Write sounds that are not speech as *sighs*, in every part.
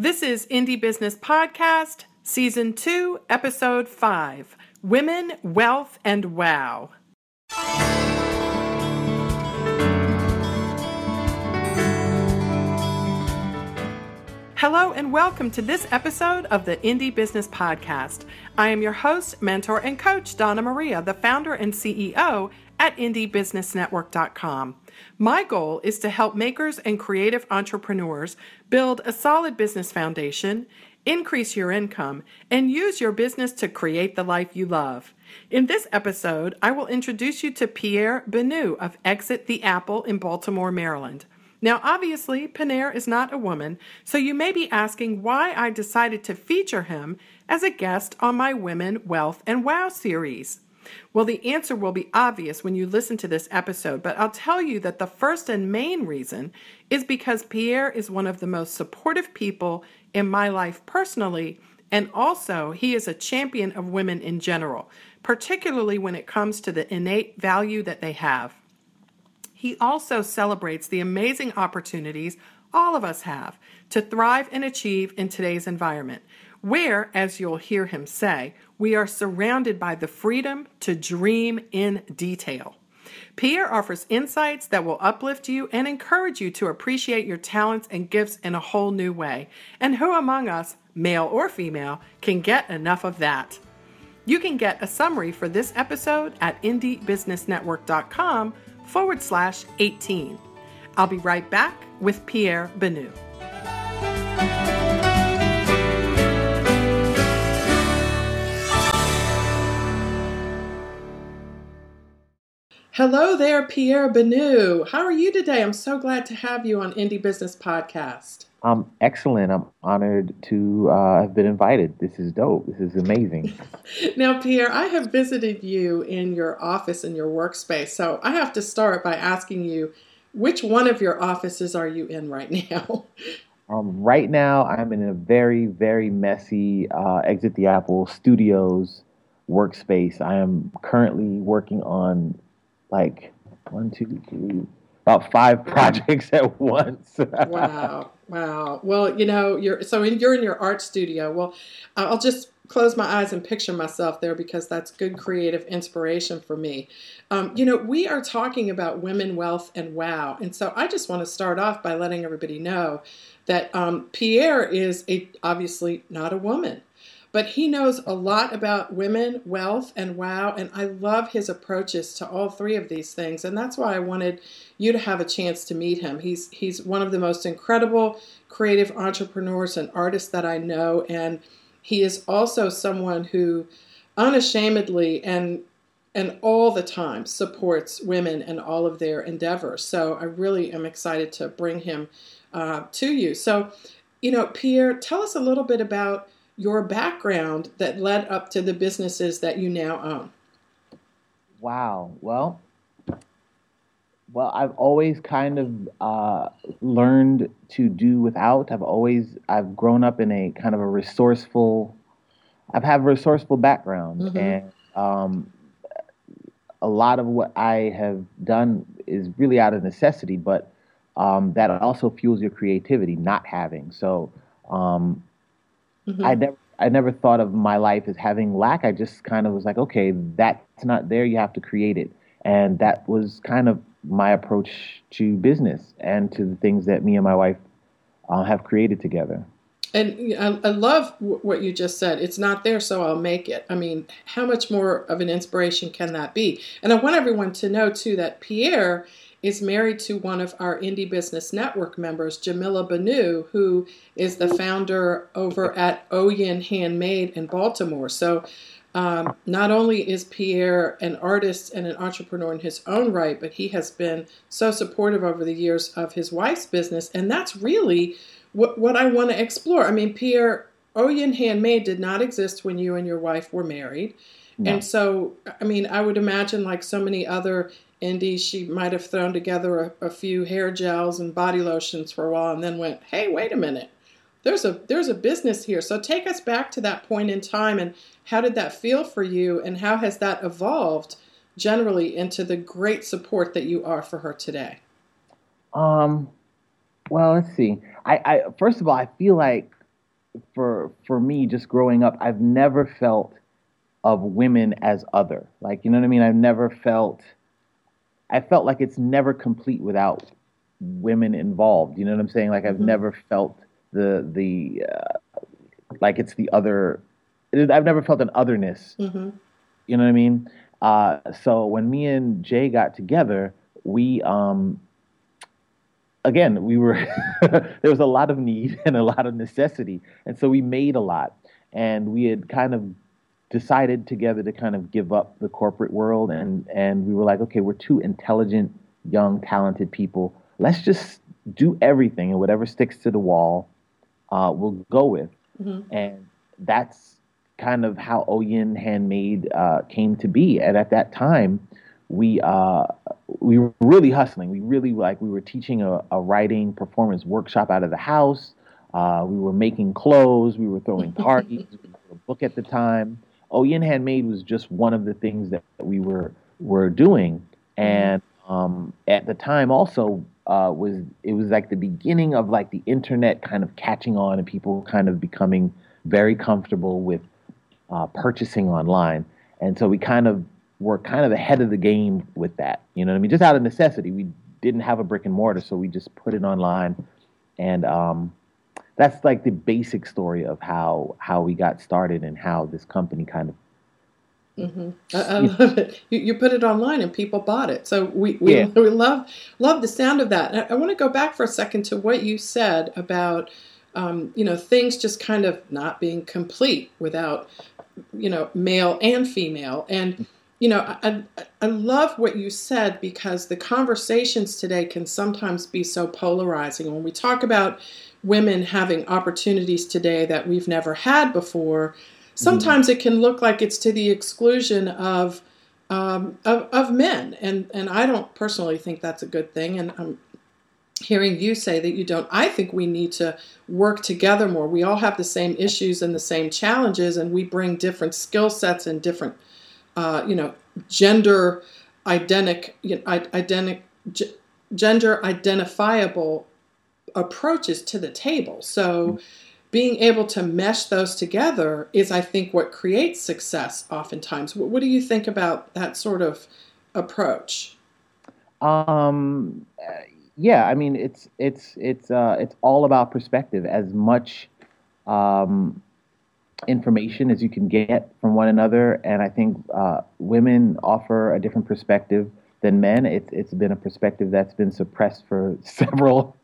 This is Indie Business Podcast, Season 2, Episode 5 Women, Wealth, and Wow. Hello and welcome to this episode of the Indie Business Podcast. I am your host, mentor, and coach, Donna Maria, the founder and CEO at IndieBusinessNetwork.com. My goal is to help makers and creative entrepreneurs build a solid business foundation, increase your income, and use your business to create the life you love. In this episode, I will introduce you to Pierre Bennu of Exit the Apple in Baltimore, Maryland. Now, obviously, Pierre is not a woman, so you may be asking why I decided to feature him as a guest on my Women, Wealth, and Wow series. Well, the answer will be obvious when you listen to this episode, but I'll tell you that the first and main reason is because Pierre is one of the most supportive people in my life personally, and also he is a champion of women in general, particularly when it comes to the innate value that they have. He also celebrates the amazing opportunities all of us have to thrive and achieve in today's environment, where, as you'll hear him say, we are surrounded by the freedom to dream in detail. Pierre offers insights that will uplift you and encourage you to appreciate your talents and gifts in a whole new way. And who among us, male or female, can get enough of that? You can get a summary for this episode at indiebusinessnetwork.com forward slash 18. I'll be right back with Pierre Bennu. Hello there, Pierre Bennu. How are you today? I'm so glad to have you on Indie Business Podcast. I'm excellent. I'm honored to uh, have been invited. This is dope. This is amazing. *laughs* now, Pierre, I have visited you in your office in your workspace. So I have to start by asking you which one of your offices are you in right now? *laughs* um, right now, I'm in a very, very messy uh, Exit the Apple Studios workspace. I am currently working on like one, two, three, about five projects at *laughs* once. wow. Wow. Well, you know, you're so in, you're in your art studio. Well, I'll just close my eyes and picture myself there because that's good creative inspiration for me. Um, you know, we are talking about women, wealth, and wow. And so I just want to start off by letting everybody know that um, Pierre is a, obviously not a woman but he knows a lot about women, wealth, and wow. And I love his approaches to all three of these things. And that's why I wanted you to have a chance to meet him. He's he's one of the most incredible creative entrepreneurs and artists that I know. And he is also someone who unashamedly and and all the time supports women and all of their endeavors. So I really am excited to bring him uh, to you. So, you know, Pierre, tell us a little bit about your background that led up to the businesses that you now own? Wow. Well, well, I've always kind of uh, learned to do without. I've always I've grown up in a kind of a resourceful. I've had a resourceful background, mm-hmm. and um, a lot of what I have done is really out of necessity, but um, that also fuels your creativity. Not having so, um, Mm-hmm. I never I never thought of my life as having lack. I just kind of was like, okay, that's not there. You have to create it, and that was kind of my approach to business and to the things that me and my wife uh, have created together. And I, I love w- what you just said. It's not there, so I'll make it. I mean, how much more of an inspiration can that be? And I want everyone to know too that Pierre is married to one of our Indie Business Network members, Jamyla Bennu, who is the founder over at Oyin Handmade in Baltimore. So um, not only is Pierre an artist and an entrepreneur in his own right, but he has been so supportive over the years of his wife's business. And that's really what, what I want to explore. I mean, Pierre, Oyin Handmade did not exist when you and your wife were married. No. And so, I mean, I would imagine, like so many other indies, she might have thrown together a, a, few hair gels and body lotions for a while, and then went, "Hey, wait a minute, there's a there's a business here." So take us back to that point in time, and how did that feel for you, and how has that evolved generally into the great support that you are for her today? Um, well, let's see. I, I first of all, I feel like for for me, just growing up, I've never felt of women as other. Like you know what I mean? I've never felt. I felt like it's never complete without women involved. You know what I'm saying? Like I've mm-hmm. never felt the the uh, like it's the other. I've never felt an otherness. Mm-hmm. You know what I mean? Uh, so when me and Jay got together, we um, again we were *laughs* there was a lot of need *laughs* and a lot of necessity, and so we made a lot, and we had kind of decided together to kind of give up the corporate world, and and we were like, okay, we're two intelligent, young, talented people. Let's just do everything, and whatever sticks to the wall, uh, we'll go with, mm-hmm. and that's kind of how Oyin Handmade uh, came to be. And at that time, we uh, we were really hustling. We really like we were teaching a, a writing performance workshop out of the house. Uh, we were making clothes. We were throwing *laughs* parties. we were a book at the time. Oyin Handmade was just one of the things that we were were doing. And um, at the time, also uh, was it was like the beginning of like the internet kind of catching on and people kind of becoming very comfortable with uh, purchasing online. And so we kind of were kind of ahead of the game with that. You know what I mean? Just out of necessity. We didn't have a brick and mortar, so we just put it online. And um, that's like the basic story of how how we got started and how this company kind of Mm-hmm. I, I, love it. You, you, put it online and people bought it. So we, we, yeah. *laughs* we love love the sound of that. I, I, want to go back for a second to what you said about um, you know things just kind of not being complete without you know, male and female. And, you know, I, I love what you said because the conversations today can sometimes be so polarizing. When we talk about women having opportunities today that we've never had before, sometimes mm-hmm. it can look like it's to the exclusion of, um, of, of men. And, and I don't personally think that's a good thing. And I'm hearing you say that you don't i think we need to work together more we all have the same issues and the same challenges and we bring different skill sets and different uh, you know gender identic, you know, identic g- gender identifiable approaches to the table so mm-hmm. being able to mesh those together is i think what creates success oftentimes what, what do you think about that sort of approach um yeah, I mean it's it's it's uh, it's all about perspective. As much um, information as you can get from one another, and I think uh, women offer a different perspective than men. It's it's been a perspective that's been suppressed for *laughs* several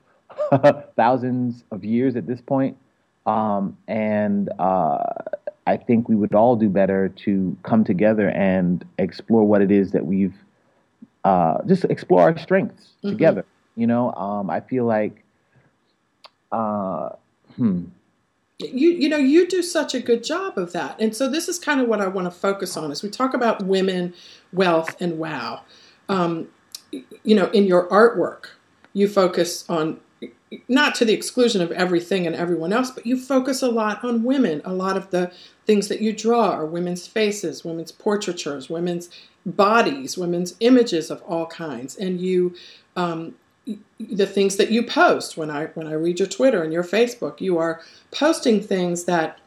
*laughs* thousands of years at this point, um, and uh, I think we would all do better to come together and explore what it is that we've uh, just explore our strengths mm-hmm. together you know, um, I feel like, uh, hmm. You you know you do such a good job of that, and so this is kind of what I want to focus on as we talk about women, wealth, and wow. Um, you know, in your artwork, you focus on not to the exclusion of everything and everyone else, but you focus a lot on women. A lot of the things that you draw are women's faces, women's portraitures, women's bodies, women's images of all kinds, and you um, the things that you post when I when I read your Twitter and your Facebook, you are posting things that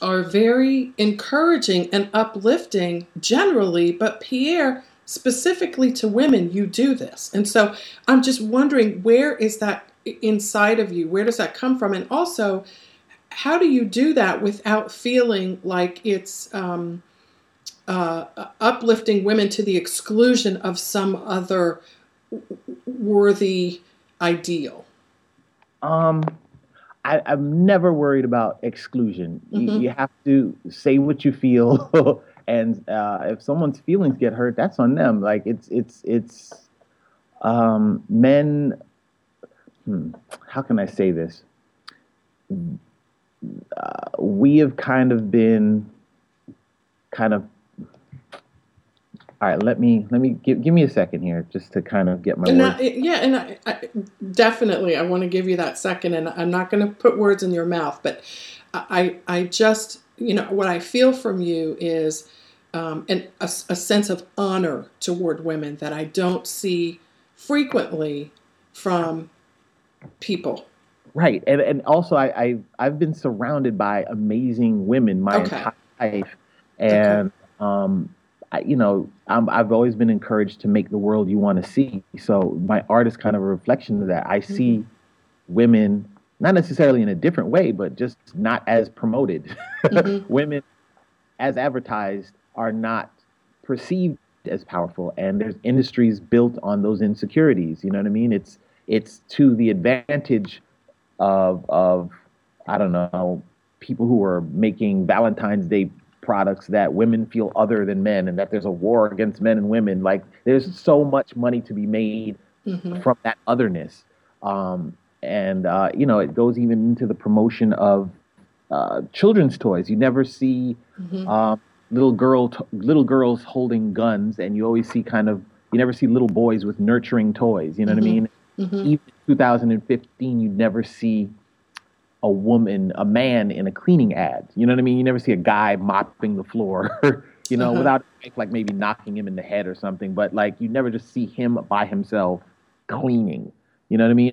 are very encouraging and uplifting generally, but Pierre specifically to women, you do this. And so I'm just wondering where is that inside of you? Where does that come from? And also, how do you do that without feeling like it's um, uh, uplifting women to the exclusion of some other worthy ideal? Um, I, am never worried about exclusion. Mm-hmm. You, you, have to say what you feel, *laughs* and uh, if someone's feelings get hurt, that's on them. Like it's it's it's um, men. Hmm, how can I say this? Uh, we have kind of been kind of all right let me let me give, give me a second here just to kind of get my and I, yeah and I, I, definitely i want to give you that second and i'm not going to put words in your mouth but i i just you know what i feel from you is um, an, a, a sense of honor toward women that i don't see frequently from people Right, and and also I, I I've been surrounded by amazing women my Okay. entire life, and um, I, you know I'm, I've always been encouraged to make the world you want to see. So my art is kind of a reflection of that. I see women not necessarily in a different way, but just not as promoted. Mhm. *laughs* women, as advertised, are not perceived as powerful, and there's industries built on those insecurities. You know what I mean? It's it's to the advantage of of I don't know people who are making Valentine's Day products that women feel other than men, and that there's a war against men and women. Like there's so much money to be made Mhm. from that otherness. Um, and uh, you know, it goes even into the promotion of uh, children's toys. You never see Mhm. um, little girl t- little girls holding guns, and you always see kind of you never see little boys with nurturing toys. You know Mhm. what I mean? Mhm. Even in 2015, you'd never see a woman, a man in a cleaning ad. You know what I mean? You never see a guy mopping the floor. *laughs* you know, Uh-huh. without like maybe knocking him in the head or something. But like you never just see him by himself cleaning. You know what I mean?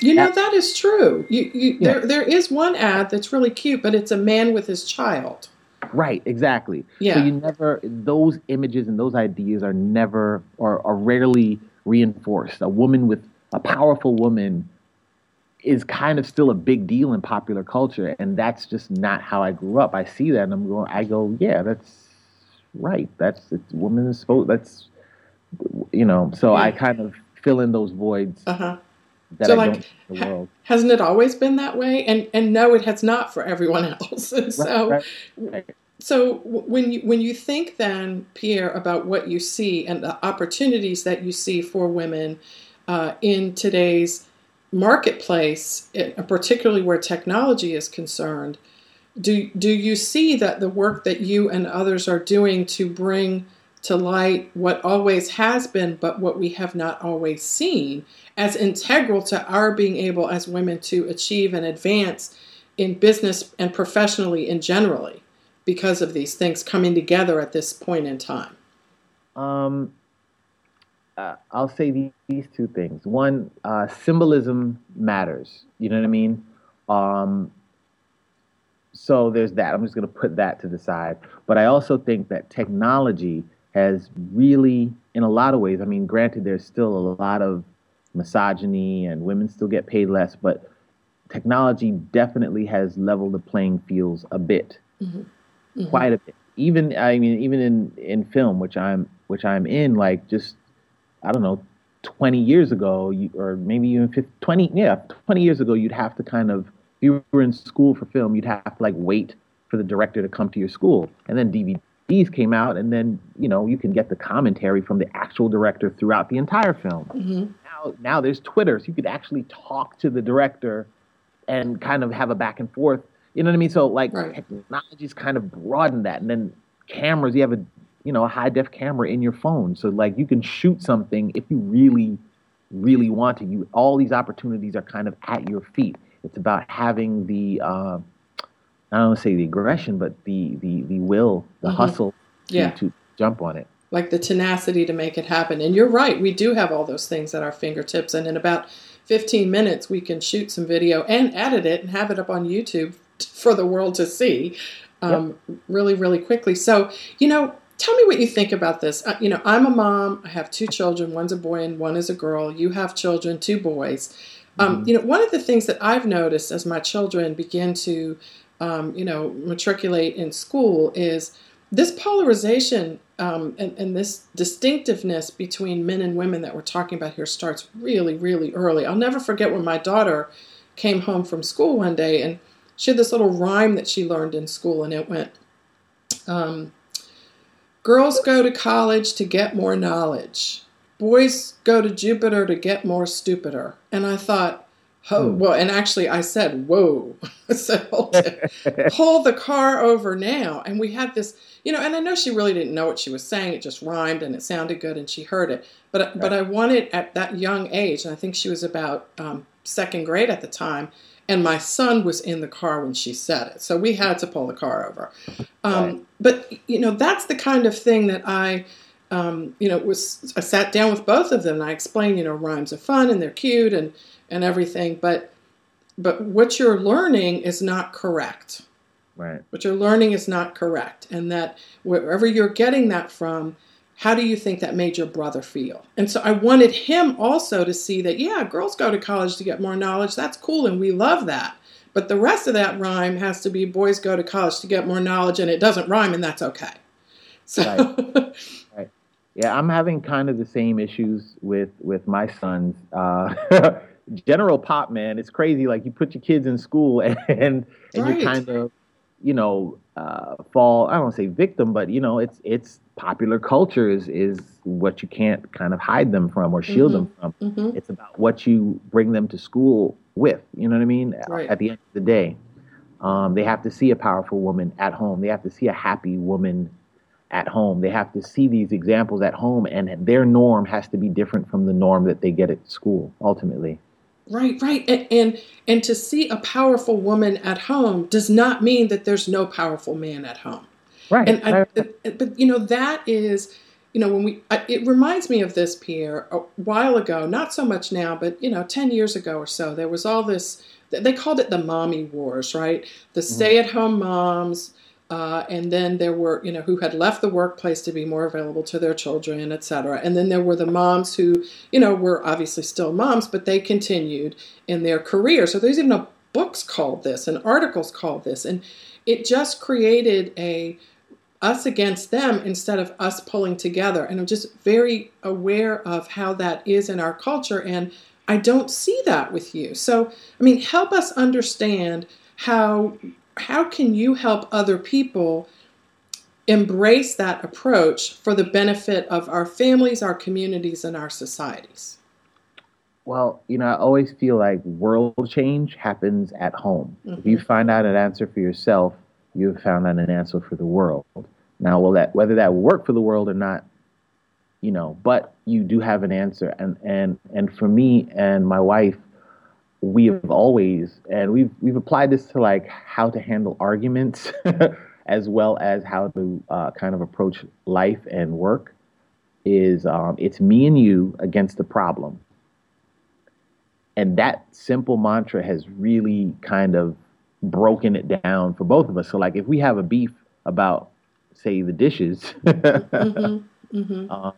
You know That- that is true. You, you, Yeah. there, there is one ad that's really cute, but it's a man with his child. Right, exactly. Yeah. So you never those images and those ideas are never or are rarely reinforced. A woman with a powerful woman is kind of still a big deal in popular culture, and that's just not how I grew up. I see that and I'm going I go, yeah, that's right. That's it's is supposed that's you know, so I kind of fill in those voids Uh huh. that so, I like, don't the world. Hasn't it always been that way? And and no, it has not for everyone else. *laughs* And so, right, right. so when you when you think then, Pierre, about what you see and the opportunities that you see for women uh, in today's marketplace, particularly where technology is concerned, do do you see that the work that you and others are doing to bring to light what always has been, but what we have not always seen, as integral to our being able as women to achieve and advance in business and professionally and generally because of these things coming together at this point in time? Um, uh, I'll say these, these two things. One, uh, symbolism matters. You know what I mean? Um, so there's that. I'm just going to put that to the side. But I also think that technology has really, in a lot of ways, I mean, granted, there's still a lot of misogyny and women still get paid less, but technology definitely has leveled the playing fields a bit Mhm. quite a bit. Even I mean, even in in film, which I'm which I'm in, like just I don't know, 20 years ago, you, or maybe even 50, 20 yeah, 20 years ago, you'd have to kind of if you were in school for film, you'd have to like wait for the director to come to your school, and then DVDs came out, and then you know you can get the commentary from the actual director throughout the entire film Mhm. now now there's Twitter, so you could actually talk to the director and kind of have a back and forth. You know what I mean? So like Right. technology's kind of broadened that, and then cameras. You have a you know a high def camera in your phone, so like you can shoot something if you really really want to. You all these opportunities are kind of at your feet. It's about having the uh, I don't want to say the aggression, but the the the will, the Mhm. hustle to, Yeah. to jump on it. like the tenacity to make it happen. And you're right, we do have all those things at our fingertips. And in about 15 minutes, we can shoot some video and edit it and have it up on YouTube for the world to see um, really, really quickly. So, you know, tell me what you think about this. Uh, you know, I'm a mom, I have two children one's a boy and one is a girl. You have children, two boys. Um, Mhm. You know, one of the things that I've noticed as my children begin to, um, you know, matriculate in school is this polarization um, and, and this distinctiveness between men and women that we're talking about here starts really, really early. I'll never forget when my daughter came home from school one day and she had this little rhyme that she learned in school, and it went, um, Girls go to college to get more knowledge. Boys go to Jupiter to get more stupider. And I thought, oh, well, and actually I said, whoa. *laughs* I said, hold it *laughs* pull the car over now. And we had this, you know, and I know she really didn't know what she was saying. It just rhymed and it sounded good and she heard it. But but I wanted at that young age, and I think she was about um, second grade at the time, and my son was in the car when she said it. So we had to pull the car over. Um, Right. But, you know, that's the kind of thing that I. Um, you know, was I sat down with both of them and I explained, you know, rhymes are fun and they're cute and and everything, but but what you're learning is not correct. Right. What you're learning is not correct. And that wherever you're getting that from, how do you think that made your brother feel? And so I wanted him also to see that, yeah, girls go to college to get more knowledge. That's cool. And we love that. But the rest of that rhyme has to be boys go to college to get more knowledge and it doesn't rhyme and that's okay. So right. *laughs* right. Yeah, I'm having kind of the same issues with with my sons. Uh, *laughs* general pop, man, it's crazy. Like you put your kids in school *laughs* and and, right. you kind of, you know, uh, fall. I don't want to say victim, but you know, it's it's popular culture is is what you can't kind of hide them from or shield mm-hmm. them from. Mm-hmm. It's about what you bring them to school with. You know what I mean? Right. At the end of the day, um, they have to see a powerful woman at home. They have to see a happy woman at home. They have to see these examples at home, and their norm has to be different from the norm that they get at school. Ultimately. Right, right, and, and and to see a powerful woman at home does not mean that there's no powerful man at home. Right. And I, but you know that is, you know, when we it reminds me of this, Pierre. A while ago, not so much now, but you know, ten years ago or so, there was all this. They called it the mommy wars, right? The mm-hmm. stay-at-home moms uh, and then there were, you know, who had left the workplace to be more available to their children, et cetera. And then there were the moms who, you know, were obviously still moms, but they continued in their career. So there's even a books called this and articles called this. And it just created a us against them instead of us pulling together. And I'm just very aware of how that is in our culture. And I don't see that with you. So, I mean, help us understand how how can you help other people embrace that approach for the benefit of our families, our communities, and our societies? Well, you know, I always feel like world change happens at home. Mm-hmm. If you mm-hmm. find out an answer for yourself, you have found out an answer for the world. Now, will that whether that will work for the world or not, you know, but you do have an answer. And and and for me and my wife, we have always and we've we've applied this to like how to handle arguments *laughs* as well as how to uh, kind of approach life and work is um, it's me and you against the problem and that simple mantra has really kind of broken it down for both of us so like if we have a beef about say the dishes *laughs* mm-hmm. Mm-hmm. Um,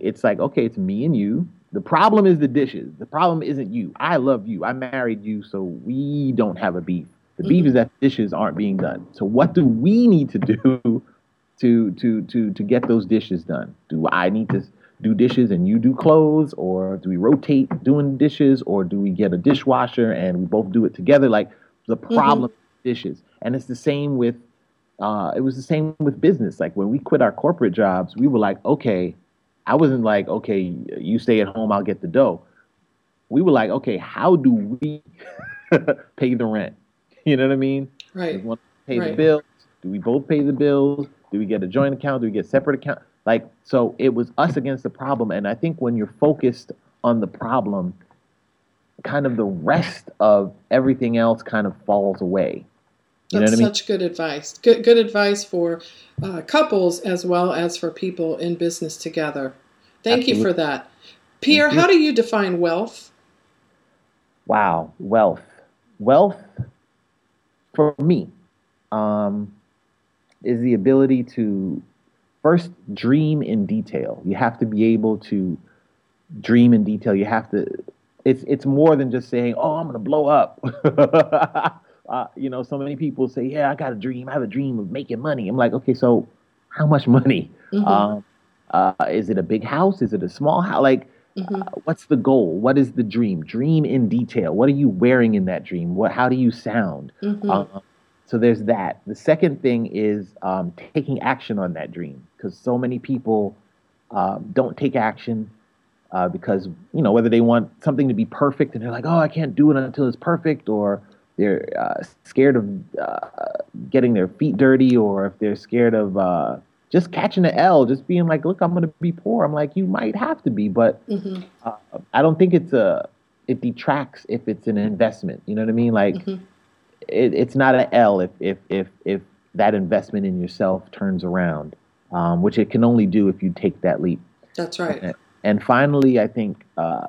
it's like okay it's me and you the problem is the dishes. The problem isn't you. I love you. I married you, so we don't have a beef. The mm-hmm. beef is that dishes aren't being done. So what do we need to do *laughs* to to to to get those dishes done? Do I need to do dishes and you do clothes, or do we rotate doing dishes, or do we get a dishwasher and we both do it together? Like the mm-hmm. problem mm-hmm. dishes, and it's the same with. Uh, it was the same with business. Like when we quit our corporate jobs, we were like, okay, I wasn't like, okay, you stay at home, I'll get the dough. We were like, okay, how do we *laughs* pay the rent? *laughs* You know what I mean? Right. Do we pay right. the bills? Do we both pay the bills? Do we get a joint account? Do we get separate account? Like, so it was us against the problem. And I think when you're focused on the problem, kind of the rest of everything else kind of falls away. You That's such I mean? good advice. Good, good advice for uh, couples as well as for people in business together. Thank Absolutely. you for that. Pierre, how do you define wealth? Wow, wealth. Wealth, for me, um, is the ability to first dream in detail. You have to be able to dream in detail. You have to. It's it's more than just saying, "Oh, I'm going to blow up." *laughs* uh, you know, so many people say, "Yeah, I got a dream. I have a dream of making money." I'm like, okay, so how much money? Mm-hmm. Um, uh, is it a big house? Is it a small house? Like, mm-hmm. uh, what's the goal? What is the dream? Dream in detail. What are you wearing in that dream? What? How do you sound? Mm-hmm. Uh, so there's that. The second thing is um, taking action on that dream because so many people um, don't take action. Uh, because you know whether they want something to be perfect and they're like, oh, I can't do it until it's perfect, or they're uh, scared of uh, getting their feet dirty or if they're scared of uh, just catching an L, just being like, look, I'm going to be poor. I'm like, you might have to be, but mm-hmm. Uh, I don't think it's a, it detracts if it's an investment. You know what I mean? Like, mm-hmm. it, it's not an L if, if, if, if that investment in yourself turns around, um, which it can only do if you take that leap. That's right. And, finally, I think, uh,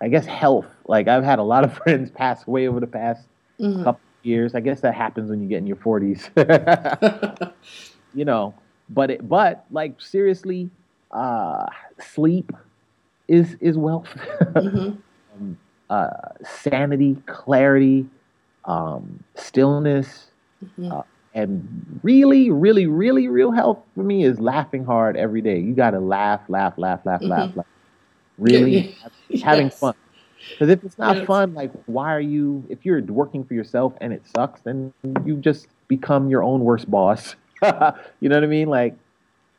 I guess health Like I've had a lot of *laughs* friends pass away over the past mm-hmm. couple years. I guess that happens when you get in your 40s. *laughs* *laughs* you know, but it, but like seriously, uh, sleep is is wealth. mm-hmm. um, uh, sanity, clarity, um, stillness, mm-hmm. uh, and really, really, really, real health for me is laughing hard every day. You got to laugh, laugh, laugh, laugh, mm-hmm. laugh, laugh. Really *laughs* yes. having fun. Because if it's not yes. fun, like, why are you, if you're working for yourself and it sucks, then you just become your own worst boss. *laughs* you know what I mean? Like,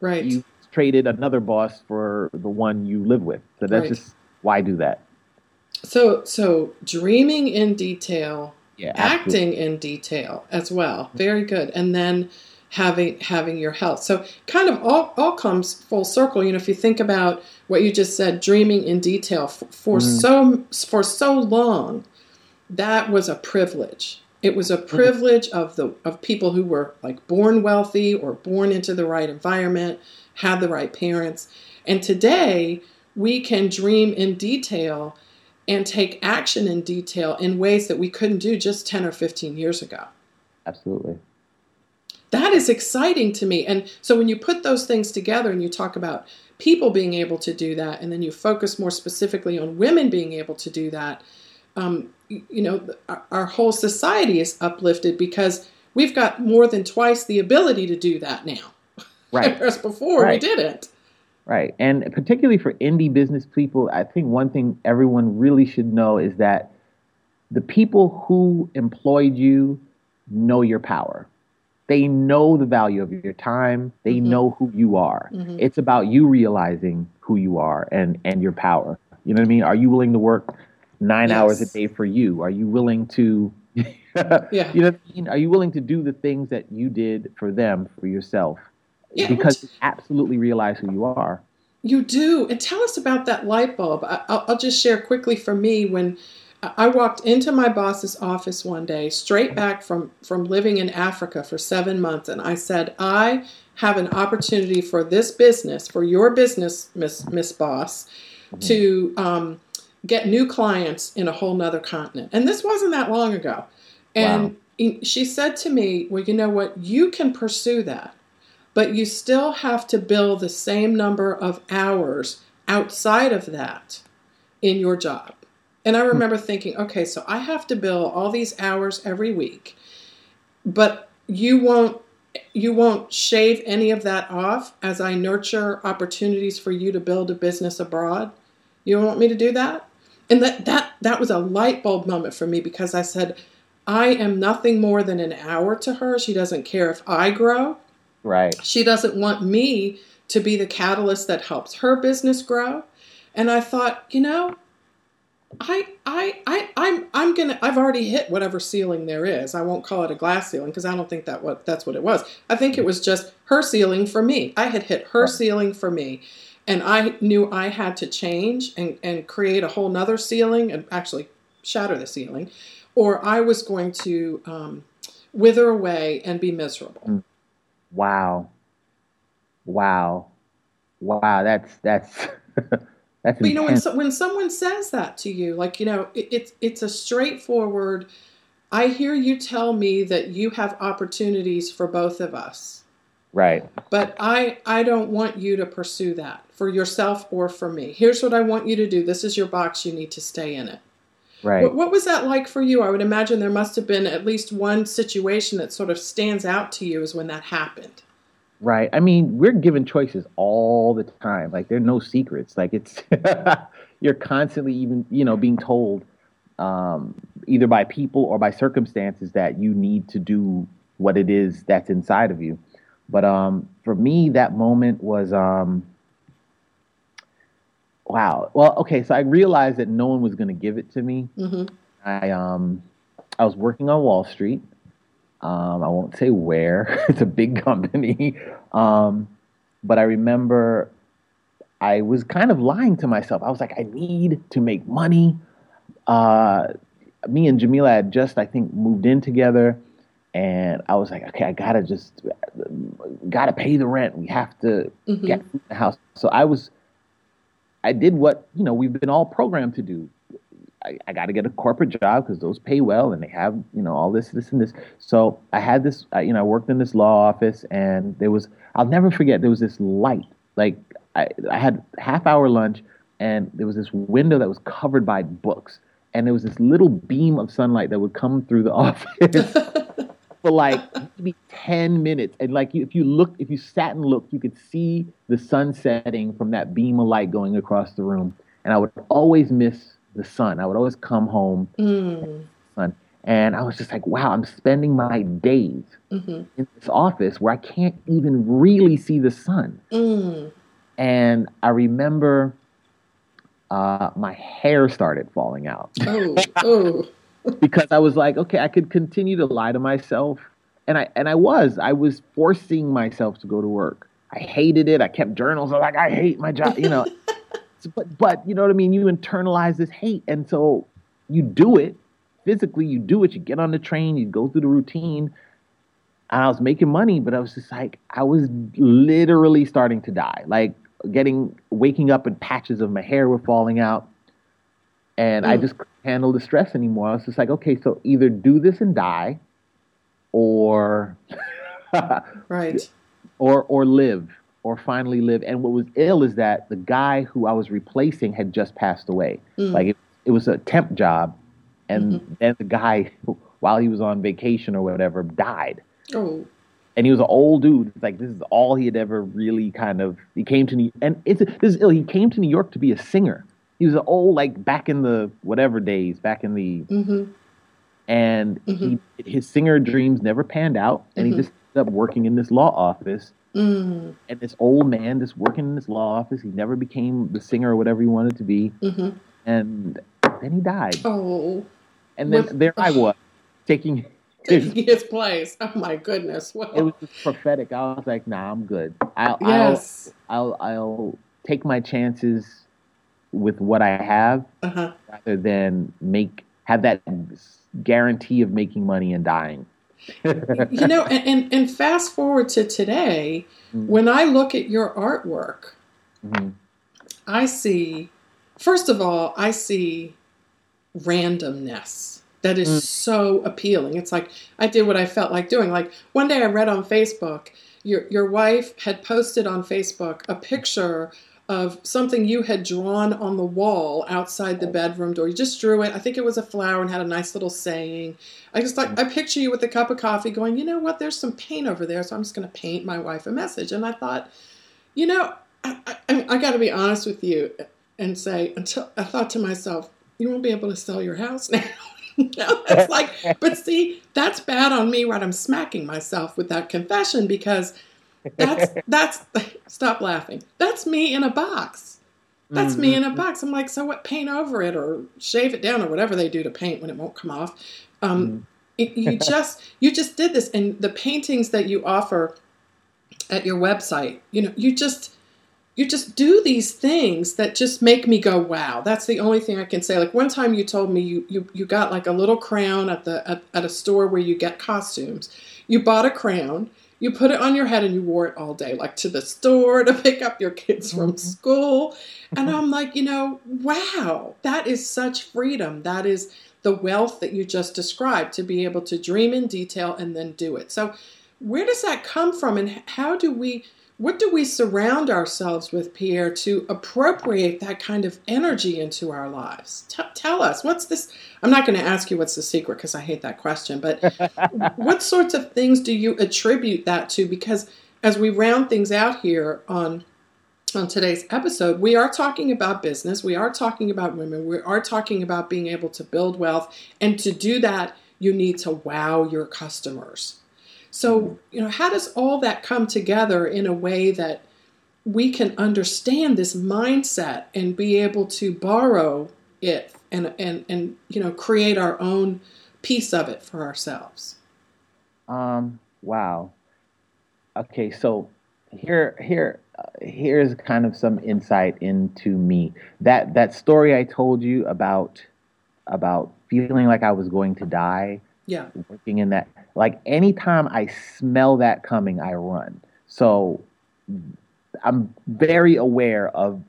right. you traded another boss for the one you live with. So that's right. just, why do that? So, so dreaming in detail, yeah, acting in detail as well. Very good. And then having having your health. So kind of all, all comes full circle. You know, if you think about what you just said, dreaming in detail for, for mm. so for so long, that was a privilege. It was a mm-hmm. privilege mm. of the of people who were like born wealthy or born into the right environment, had the right parents. And today we can dream in detail and take action in detail in ways that we couldn't do just 10 or 15 years ago. Absolutely that is exciting to me. And so when you put those things together and you talk about people being able to do that, and then you focus more specifically on women being able to do that, um, you know, our, our whole society is uplifted because we've got more than twice the ability to do that now. Right. *laughs* Whereas before right. we didn't. Right. And particularly for indie business people, I think one thing everyone really should know is that the people who employed you know your power. They know the value of your time. They mm-hmm. know who you are. Mm-hmm. It's about you realizing who you are and and your power. You know what I mean? Are you willing to work nine yes. hours a day for you? Are you willing to *laughs* yeah. You know what I mean? Are you willing to do the things that you did for them for yourself? Yeah, because you absolutely realize who you are. You do. And tell us about that light bulb. I, will just share quickly for me when I walked into my boss's office one day, straight back from, from living in Africa for seven months, and I said, I have an opportunity for this business, for your business, Miss Miss Boss, mm-hmm. to um, get new clients in a whole nother continent. And this wasn't that long ago. And wow. she said to me, Well, you know what? You can pursue that, but you still have to bill the same number of hours outside of that in your job. And I hmm. remember thinking, okay, so I have to bill all these hours every week, but you won't you won't shave any of that off as I nurture opportunities for you to build a business abroad. You don't want me to do that? And that that that was a light bulb moment for me because I said, I am nothing more than an hour to her. She doesn't care if I grow. Right. She doesn't want me to be the catalyst that helps her business grow. And I thought, you know, I, I, I, I'm, I'm gonna. I've already hit whatever ceiling there is. I won't call it a glass ceiling because I don't think that what that's what it was. I think it was just her ceiling for me. I had hit her ceiling for me, and I knew I had to change and and create a whole nother ceiling and actually shatter the ceiling, or I was going to um, wither away and be miserable. Mm. Wow, wow, wow. That's that's. *laughs* That's but you know when so, when someone says that to you, like you know, it, it's it's a straightforward. I hear you tell me that you have opportunities for both of us. Right. But I I don't want you to pursue that for yourself or for me. Here's what I want you to do. This is your box. You need to stay in it. Right. What, what was that like for you? I would imagine there must have been at least one situation that sort of stands out to you as when that happened right? I mean, we're given choices all the time. Like there are no secrets. Like it's *laughs* you're constantly even you know being told um, either by people or by circumstances that you need to do what it is that's inside of you. But um, for me, that moment was um, wow. Well, okay, so I realized that no one was going to give it to me. Mm-hmm. I um, I was working on Wall Street. Um, I won't say where. *laughs* it's a big *laughs* company. Um, but I remember I was kind of lying to myself. I was like, I need to make money. Uh, me and Jamyla had just, I think, moved in together. And I was like, okay, I gotta just, gotta pay the rent. We have to mm-hmm. get the house. So I was, I did what, you know, we've been all programmed to do. I, I got to get a corporate job because those pay well and they have you know all this this and this. So I had this you know I worked in this law office and there was I'll never forget there was this light like I, I had half hour lunch and there was this window that was covered by books and there was this little beam of sunlight that would come through the *laughs* office *laughs* for like maybe 10 minutes and like if you look if you sat and looked you could see the sun setting from that beam of light going across the room and i would always miss the sun i would always come home Mm. sun and i was just like wow i'm spending my days Mm-hmm. in this office where i can't even really see the sun Mm. and i remember uh, my hair started falling out Oh, oh. Because I was like, okay, I could continue to lie to myself, and I and I was, I was forcing myself to go to work. I hated it. I kept journals. I was like, I hate my job, you know. *laughs* But but you know what I mean. You internalize this hate, and so you do it physically. You do it. You get on the train. You go through the routine. And I was making money, but I was just like, I was literally starting to die. Like getting waking up and patches of my hair were falling out and I Mm. just couldn't handle the stress anymore. I was just like, okay, so either do this and die, or *laughs* Right. or or live, or finally live. And what was ill is that the guy who I was replacing had just passed away. Mm. Like it, it was a temp job, and then the guy, *laughs* while he was on vacation or whatever, died. Oh. And he was an old dude. It's like this is all he had ever really kind of. He came to New and it's this is ill. He came to New York to be a singer. He was an old like back in the whatever days, back in the Mm-hmm. and he, his singer dreams never panned out, and Mhm. he just ended up working in this law office. Mm. And this old man, just working in this law office, he never became the singer or whatever he wanted to be, Mm-hmm. and then he died. Oh. And then with- there I *sighs* was, taking. Taking his place. Oh my goodness. Well, It was just prophetic. I was like, "Nah, I'm good. I'll, yes. I'll, I'll, I'll take my chances with what I have, Uh-huh. rather than make have that guarantee of making money and dying." *laughs* you know, and, and, and fast forward to today, Mm. when I look at your artwork, Mhm. I see, first of all, I see randomness that is Mm. so appealing. It's like I did what I felt like doing. Like one day I read on Facebook, your your wife had posted on Facebook a picture of something you had drawn on the wall outside the oh. bedroom door. You just drew it. I think it was a flower and had a nice little saying. I just like mm. I picture you with a cup of coffee going, you know what, there's some paint over there, so I'm just gonna paint my wife a message. And I thought, you know, I, I, I got to be honest with you and say until I thought to myself, you won't be able to sell your house *laughs* now. no, it's like, *laughs* but see, that's bad on me. Right, I'm smacking myself with that confession because that's *laughs* that's stop laughing. That's me in a box. That's me in a box. I'm like, so what? Paint over it or shave it down or whatever they do to paint when it won't come off. Um, it- you *laughs* just you just did this, and the paintings that you offer at your website, you know, you just you just do these things that just make me go wow that's the only thing i can say like one time you told me you you, you got like a little crown at the at, at a store where you get costumes you bought a crown you put it on your head and you wore it all day like to the store to pick up your kids from mm-hmm. school. And mm-hmm. i'm like you know wow that is such freedom. That is the wealth that you just described to be able to dream in detail and then do it. So where does that come from and how do we what do we surround ourselves with, Pierre, to appropriate that kind of energy into our lives? T- tell us, what's this? I'm not going to ask you what's the secret because I hate that question, but *laughs* what sorts of things do you attribute that to? Because as we round things out here on on today's episode, we are talking about business, we are talking about women, we are talking about being able to build wealth, and to do that, you need to wow your customers. So, you know, how does all that come together in a way that we can understand this mindset and be able to borrow it and and and you know create our own piece of it for ourselves? Um. Wow. Okay. So here, here, uh, here's kind of some insight into me. That that story I told you about about feeling like I was going to die, Yeah. working in that. Like anytime I smell that coming, I run. So I'm very aware of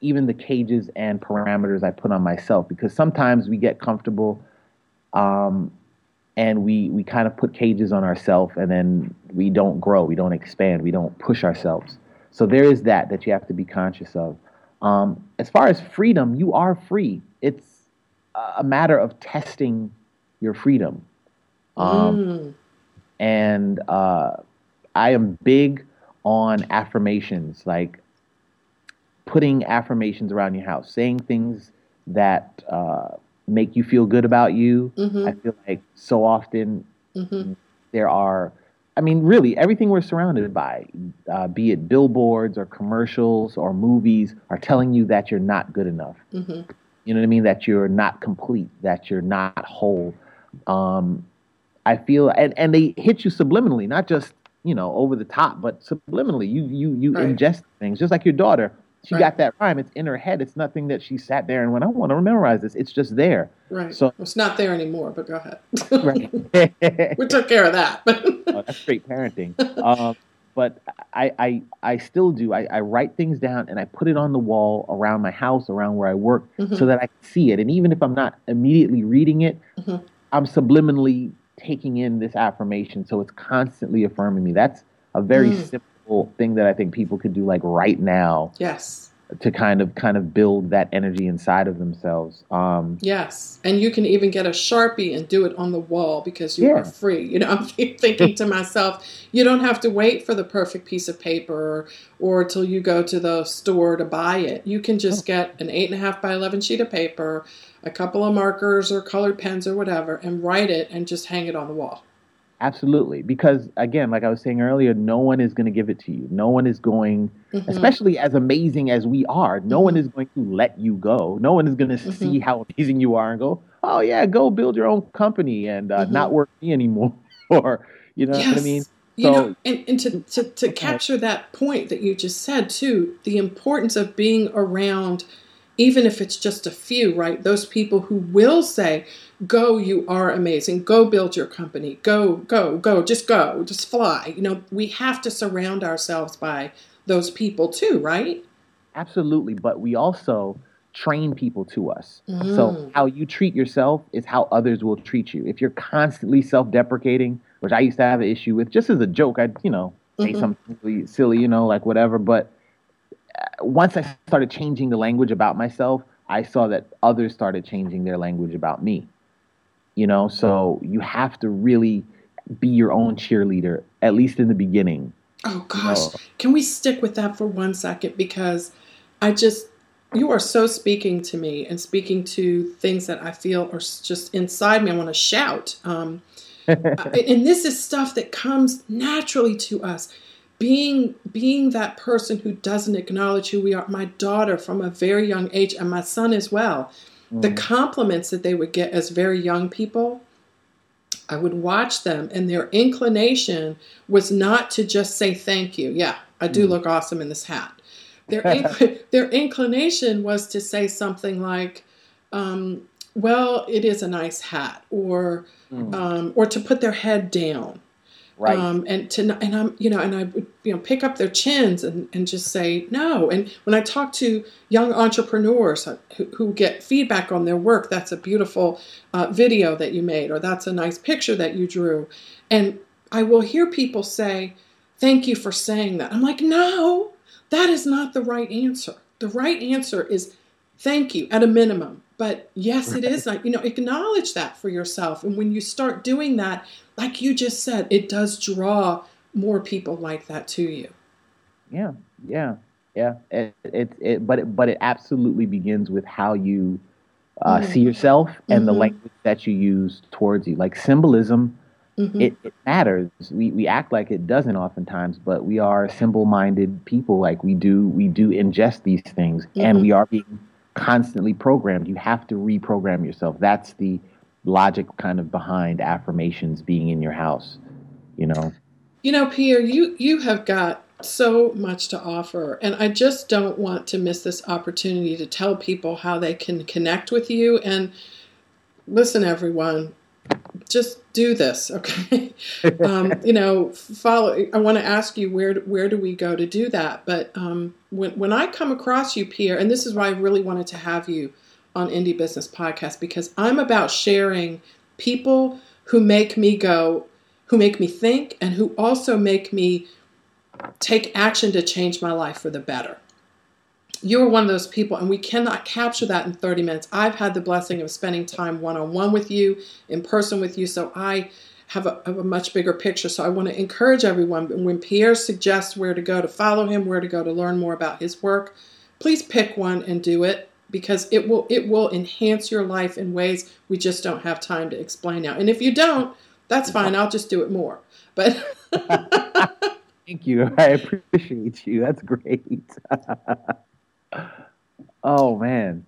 even the cages and parameters I put on myself because sometimes we get comfortable um, and we we kind of put cages on ourselves and then we don't grow, we don't expand, we don't push ourselves. So there is that that you have to be conscious of. Um, as far as freedom, you are free. It's a matter of testing your freedom. Um, mm. And uh, I am big on affirmations, like putting affirmations around your house, saying things that uh, make you feel good about you. Mm-hmm. I feel like so often mm-hmm. there are, I mean, really, everything we're surrounded by, uh, be it billboards or commercials or movies, are telling you that you're not good enough. Mm-hmm. You know what I mean? That you're not complete, that you're not whole. Um, I feel, and, and they hit you subliminally, not just you know over the top, but subliminally. You you you right. ingest things, just like your daughter she right. got that rhyme. It's in her head. It's nothing that she sat there and went, I want to memorize this. It's just there. Right. So it's not there anymore, but go ahead. right. *laughs* we took care of that. *laughs* oh, that's great parenting. Um, but I, I, I still do. I, I, write things down and I put it on the wall around my house, around where I work, mm-hmm. so that I can see it. And even if I'm not immediately reading it, mm-hmm. I'm subliminally taking in this affirmation. So it's constantly affirming me. That's a very mm. simple thing that I think people could do like right now. Yes. To kind of kind of build that energy inside of themselves. Um, yes, and you can even get a sharpie and do it on the wall because you yeah. are free. You know, *laughs* I'm thinking to myself, you don't have to wait for the perfect piece of paper or, or till you go to the store to buy it. You can just get an eight and a half by eleven sheet of paper, a couple of markers or colored pens or whatever, and write it and just hang it on the wall. Absolutely. Because again, like I was saying earlier, no one is going to give it to you. No one is going, mm-hmm. especially as amazing as we are, no mm-hmm. one is going to let you go. No one is going to mm-hmm. see how amazing you are and go, oh, yeah, go build your own company and uh, not mm-hmm. work me anymore. *laughs* or, you know yes. what I mean? You know, and, and to, to, to capture that point that you just said, too, the importance of being around, even if it's just a few, right? Those people who will say, go you are amazing. Go build your company. Go go go. Just go. Just fly. You know we have to surround ourselves by those people too right? Absolutely but we also train people to us. Mm. so how you treat yourself is how others will treat you. If you're constantly self-deprecating which i used to have an issue with just as a joke i'd you know say mm-hmm. something silly you know like whatever but once i started changing the language about myself i saw that others started changing their language about me. You know so you have to really be your own cheerleader at least in the beginning. Oh gosh. can we stick with that for one second? Because i just you are so speaking to me and speaking to things that i feel are just inside me. I want to shout um, *laughs* and this is stuff that comes naturally to us being being that person who doesn't acknowledge who we are my daughter from a very young age and my son as well the mm. compliments that they would get as very young people, I would watch them, and their inclination was not to just say thank you. Yeah, I do mm. look awesome in this hat. Their *laughs* inc- their inclination was to say something like, um, "Well, it is a nice hat," or mm. um, or to put their head down. Right. Um, and to and I'm you know and I would you know pick up their chins and, and just say no. And when I talk to young entrepreneurs who, who get feedback on their work, that's a beautiful uh, video that you made, or that's a nice picture that you drew, and I will hear people say, "Thank you for saying that." I'm like, no, that is not the right answer. The right answer is thank you at a minimum. But yes, it is. Like, you know, acknowledge that for yourself. And when you start doing that, like you just said, it does draw more people like that to you. Yeah, yeah, yeah. It, it, it but it, but it absolutely begins with how you uh, mm-hmm. see yourself and mm-hmm. the language that you use towards you. Like symbolism, mm-hmm. it, it matters. We we act like it doesn't oftentimes, but we are symbol-minded people. Like we do we do ingest these things, and mm-hmm. we are being constantly programmed. You have to reprogram yourself. That's the logic kind of behind affirmations being in your house, you know. You know, Pierre, you you have got so much to offer and I just don't want to miss this opportunity to tell people how they can connect with you and listen everyone, just do this, okay? *laughs* um, you know, follow. I want to ask you where where do we go to do that? But um, when when I come across you, Pierre, and this is why I really wanted to have you on Indie Business Podcast because I'm about sharing people who make me go, who make me think, and who also make me take action to change my life for the better you're one of those people, and we cannot capture that in 30 minutes. I've had the blessing of spending time one on one with you, in person with you, so I have a, have a, much bigger picture. So I want to encourage everyone when Pierre suggests where to go to follow him, where to go to learn more about his work, please pick one and do it because it will it will enhance your life in ways we just don't have time to explain now. And if you don't, that's fine. I'll just do it more. But *laughs* Thank you. I appreciate you. That's great. *laughs* Oh man.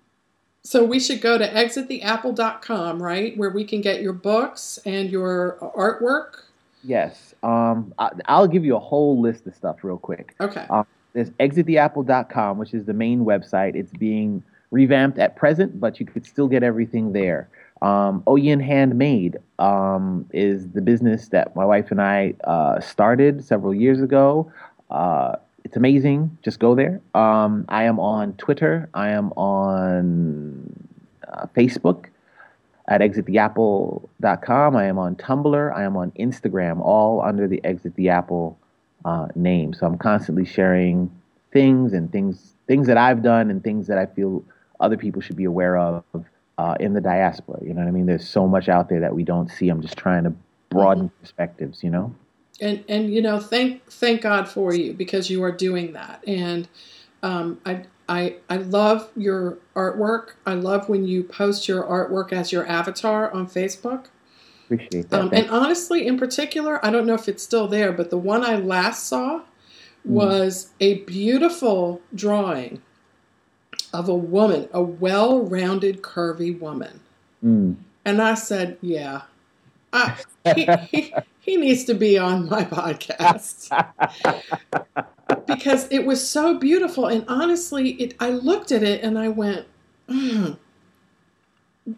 So we should go to exittheapple.com, right? Where we can get your books and your artwork. Yes. Um, I, will give you a whole list of stuff real quick. Okay. Um, there's exittheapple.com, which is the main website. It's being revamped at present, but you could still get everything there. Um, Oyin Handmade um, is the business that my wife and I uh, started several years ago. Uh, it's amazing. Just go there. Um, I am on Twitter. I am on uh, Facebook at exittheapple.com. I am on Tumblr. I am on Instagram, all under the Exit the Apple uh, name. So I'm constantly sharing things and things things that I've done and things that I feel other people should be aware of uh, in the diaspora. You know what I mean? There's so much out there that we don't see. I'm just trying to broaden mm-hmm. perspectives. You know and and you know thank thank God for you because you are doing that and um, I I I love your artwork. I love when you post your artwork as your avatar on Facebook. Appreciate that. Um, and honestly, in particular, I don't know if it's still there, but the one I last saw mm. was mm. a beautiful drawing of a woman, a well-rounded, curvy woman. Mm. And I said, "Yeah, I, he, he, he needs to be on my *laughs* podcast. Because it was so beautiful and honestly it i looked at it and i went mm,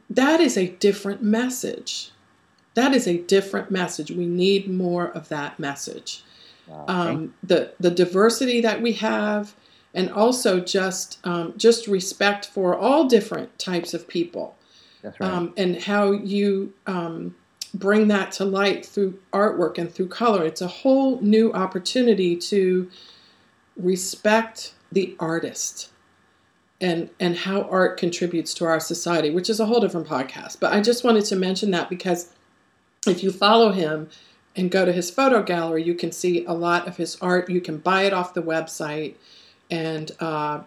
that is a different message. That is a different message. We need more of that message. Wow, um, the the diversity that we have and also just um, just respect for all different types of people. That's right. um, and how you um, bring that to light through artwork and through color. It's a whole new opportunity to respect the artist and and how art contributes to our society, which is a whole different podcast. But I just wanted to mention that because if you follow him and go to his photo gallery, you can see a lot of his art. You can buy it off the website, and uh,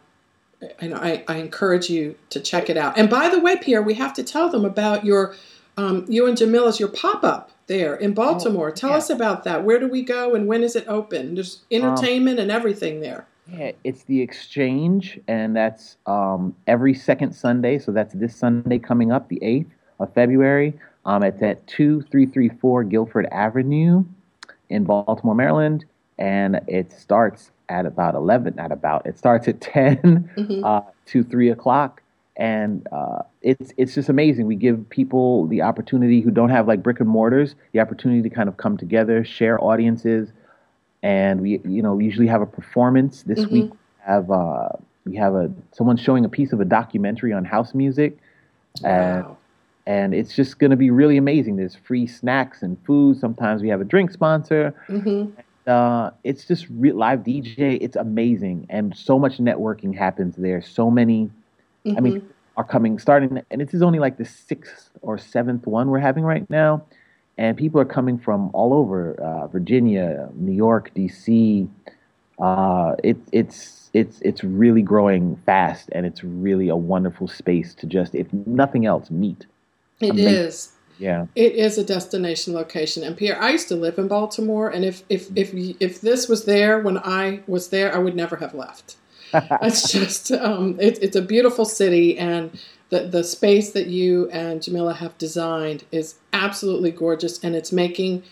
and I, I encourage you to check it out. And by the way, Pierre, we have to tell them about your um, you and Jamyla's your pop up there in Baltimore. Oh, Tell yeah. us about that. Where do we go and when is it open? There's entertainment um, and everything there. Yeah, it's the exchange, and that's um, every second Sunday. So that's this Sunday coming up, the 8th of February. Um, it's at 2334 Guilford Avenue in Baltimore, Maryland. And it starts at about 11, at about, it starts at *laughs* 10 mm-hmm. uh, to 3 o'clock and uh, it's it's just amazing. We give people the opportunity who don't have like brick and mortars the opportunity to kind of come together, share audiences, and we you know we usually have a performance. This mm-hmm. week we have uh, we have a someone showing a piece of a documentary on house music, and wow. and it's just going to be really amazing. There's free snacks and food. Sometimes we have a drink sponsor. Mm-hmm. Uh, it's just re- live DJ. It's amazing, and so much networking happens there. So many Mm-hmm. I mean, mm-hmm. Are coming starting, and this is only like the sixth or seventh one we're having right now, and people are coming from all over uh, Virginia, New York, D.C. Uh, it, it's it's it's really growing fast, and it's really a wonderful space to just, if nothing else, meet. It Amazing. is. Yeah. It is a destination location. And Pierre, I used to live in Baltimore, and if if if if this was there when I was there, I would never have left. *laughs* it's just um, it, it's a beautiful city, and the the space that you and Jamyla have designed is absolutely gorgeous, and it's making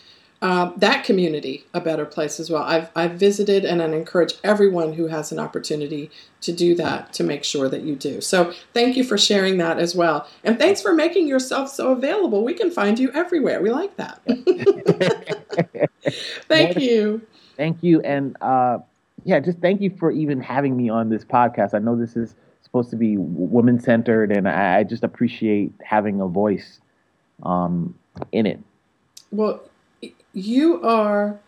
uh, that community a better place as well. I've, I've visited and I encourage everyone who has an opportunity to do that to make sure that you do. So thank you for sharing that as well. And thanks for making yourself so available. We can find you everywhere. We like that. *laughs* *laughs* thank you. Thank you. And uh, yeah, just thank you for even having me on this podcast. I know this is supposed to be woman centered, and I, I, just appreciate having a voice um, in it. Well, you are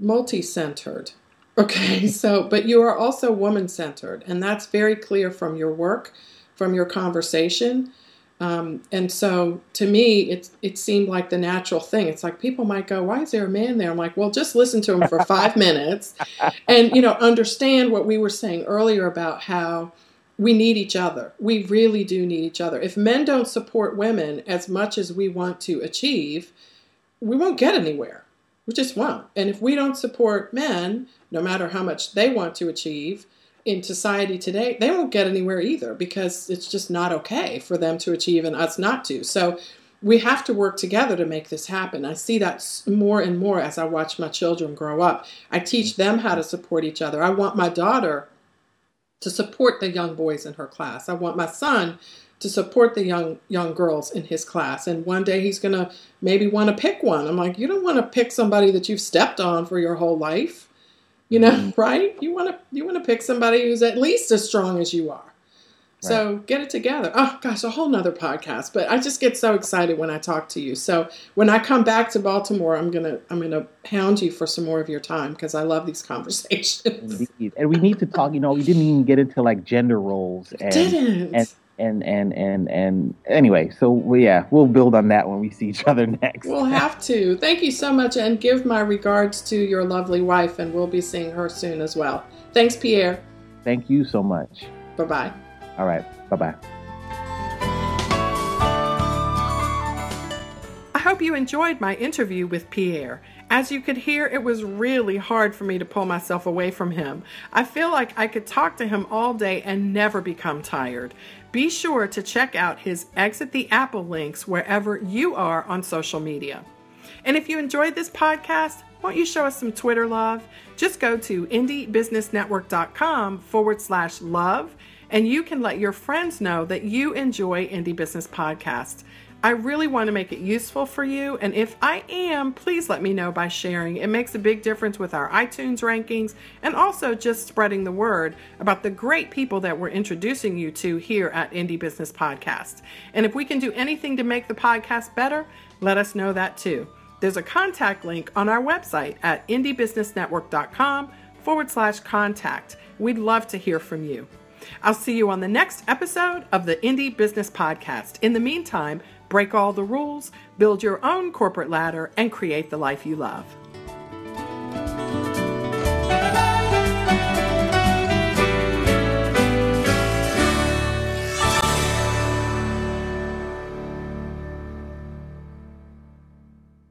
multi centered. Okay, *laughs* so, but you are also woman centered, and that's very clear from your work, from your conversation. Um, and so to me, it, it seemed like the natural thing. It's like people might go, Why is there a man there? I'm like, Well, just listen to him for five *laughs* minutes and, you know, understand what we were saying earlier about how we need each other. We really do need each other. If men don't support women as much as we want to achieve, we won't get anywhere. We just won't. And if we don't support men, no matter how much they want to achieve in society today, they won't get anywhere either because it's just not okay for them to achieve and us not to. So we have to work together to make this happen. I see that more and more as I watch my children grow up. I teach them how to support each other. I want my daughter to support the young boys in her class. I want my son to support the young young girls in his class. And one day he's going to maybe want to pick one. I'm like, you don't want to pick somebody that you've stepped on for your whole life. You know, mm-hmm. right? You want to you want to pick somebody who's at least as strong as you are. Right. So get it together. Oh gosh, a whole nother podcast. But I just get so excited when I talk to you. So when I come back to Baltimore, I'm gonna I'm gonna hound you for some more of your time because I love these *laughs* conversations. Indeed. And we need to talk. You know, we didn't even get into like gender roles. And, didn't. And, and and and and anyway, so we, yeah, we'll build on that when we see each other *laughs* next. We'll have to. Thank you so much, and give my regards to your lovely wife, and we'll be seeing her soon as well. Thanks, Pierre. Thank you so much. Bye bye. All right. Bye bye. I hope you enjoyed my interview with Pierre. As you could hear, it was really hard for me to pull myself away from him. I feel like I could talk to him all day and never become tired. Be sure to check out his Exit the Apple links wherever you are on social media. And if you enjoyed this podcast, won't you show us some Twitter love? Just go to indiebusinessnetwork.com forward slash love, and you can let your friends know that you enjoy Indie Business Podcasts. I really want to make it useful for you, and if I am, please let me know by sharing. It makes a big difference with our iTunes rankings and also just spreading the word about the great people that we're introducing you to here at Indie Business Podcast. And if we can do anything to make the podcast better, let us know that too. There's a contact link on our website at indiebusinessnetwork.com forward slash contact. We'd love to hear from you. I'll see you on the next episode of the Indie Business Podcast. In the meantime, break all the rules, build your own corporate ladder, and create the life you love.